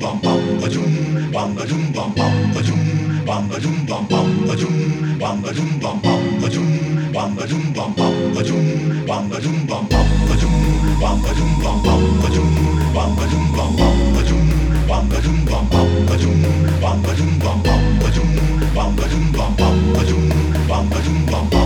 Bam, bam, ba dum bam ba dum bum bam ba dum bam, ba dum bum bam, ba dum bam, ba dum bum bam, ba dum bam, ba dum bum bam, ba dum bam, ba dum bum bam, ba dum bam, ba dum bum bam, ba dum bam, ba dum bum bam, ba dum bam, ba dum bum bam, ba dum bam, ba dum bum bam, ba dum bam, ba dum bum bam, ba dum bam, ba dum bum bam,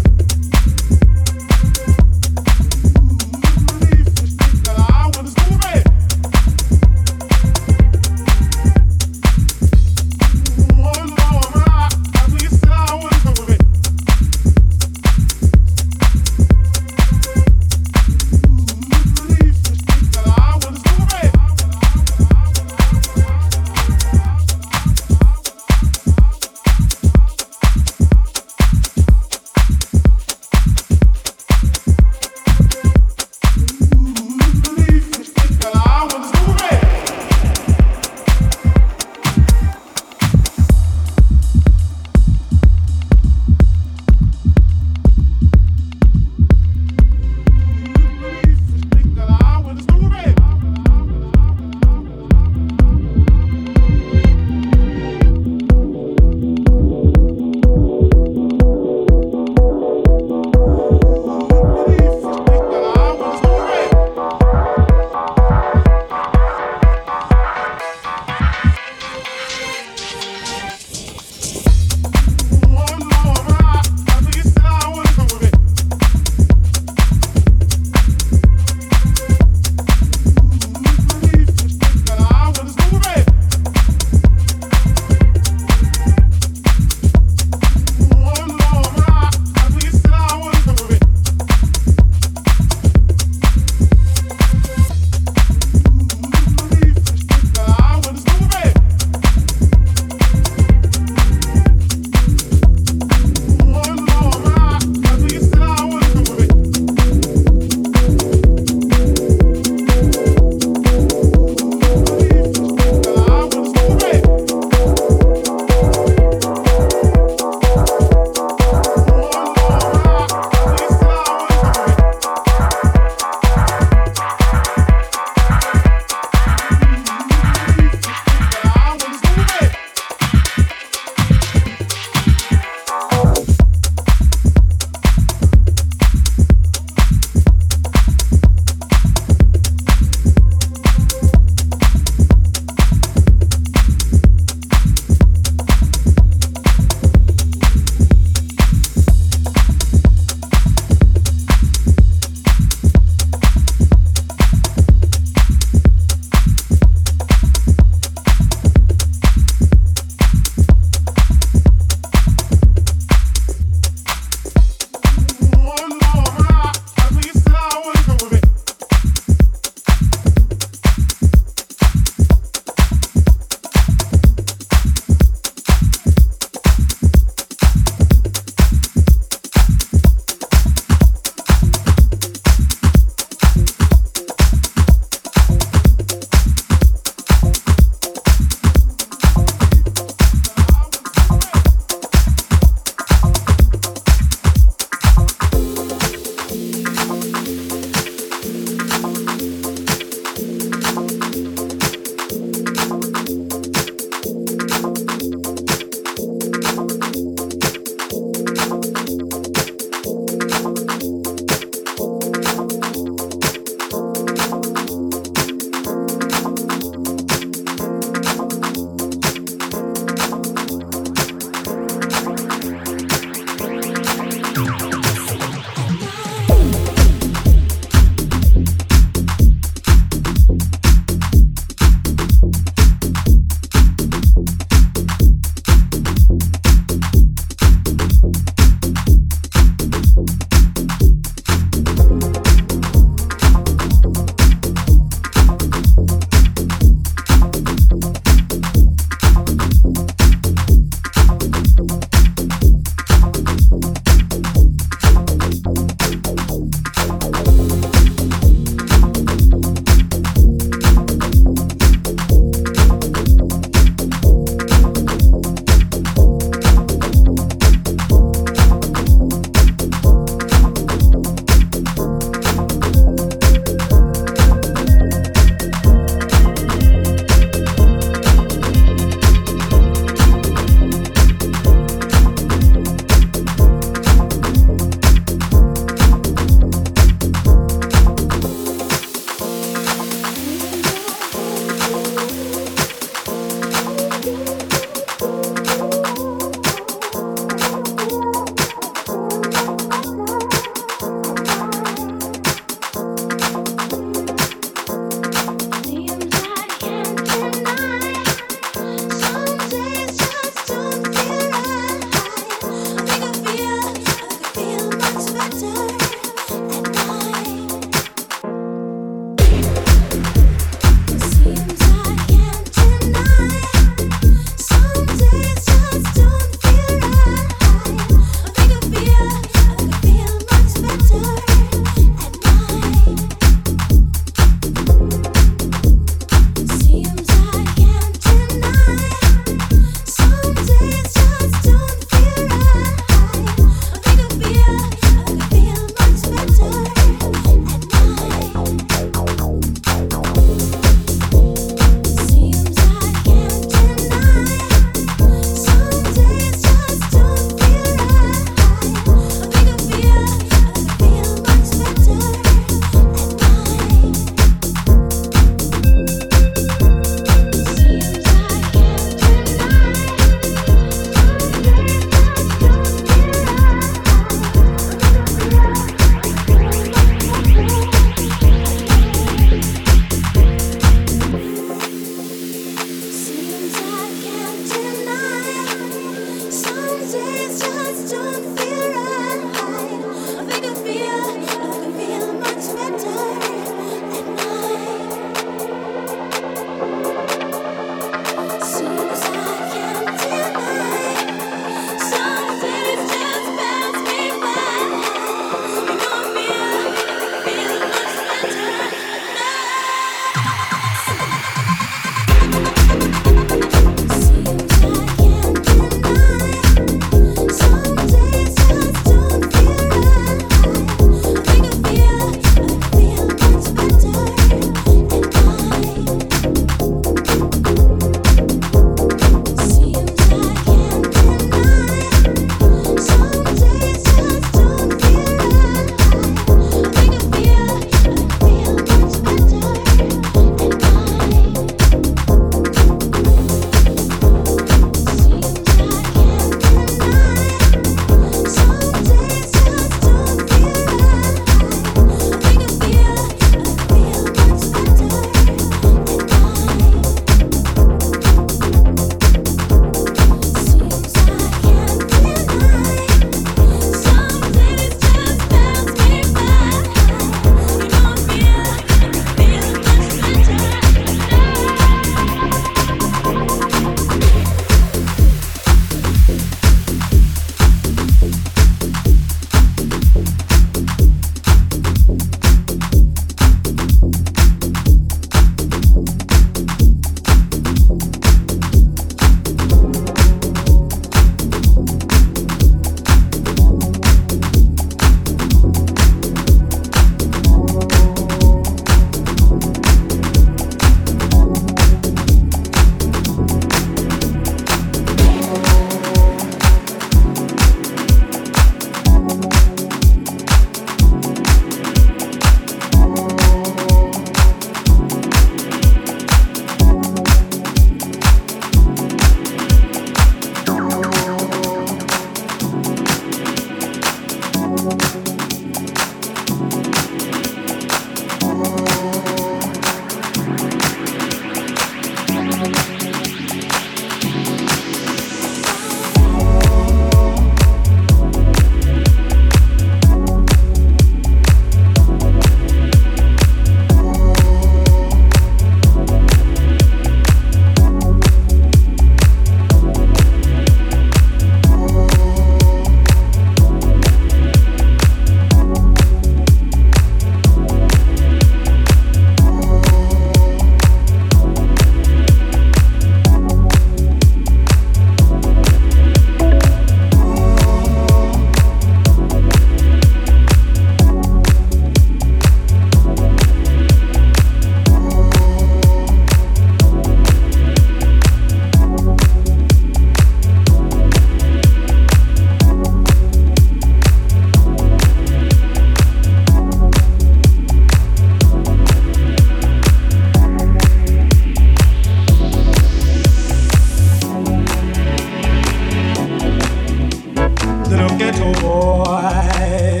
ghetto boy,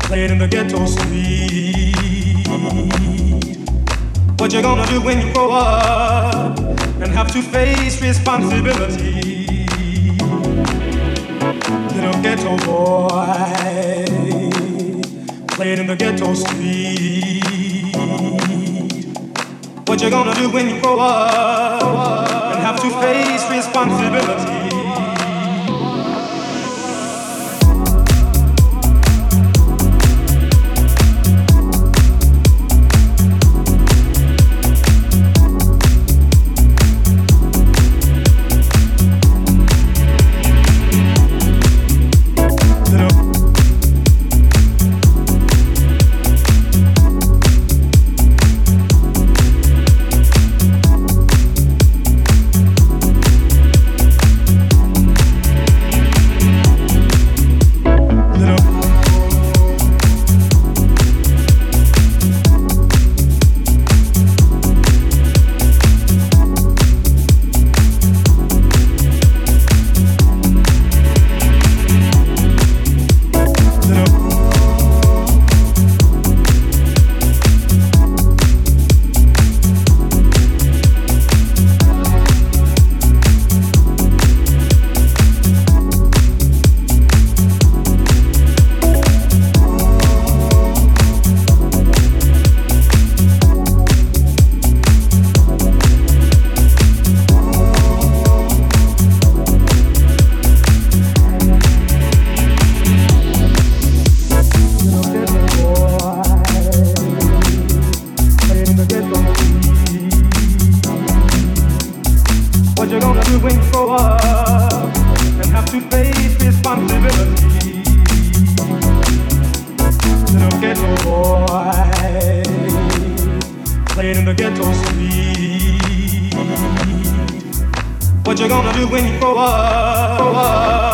playing in the ghetto street. What you gonna do when you grow up and have to face responsibility? Little ghetto boy, playing in the ghetto street. What you gonna do when you grow up and have to face responsibility? What you gonna do when you grow up? Grow up?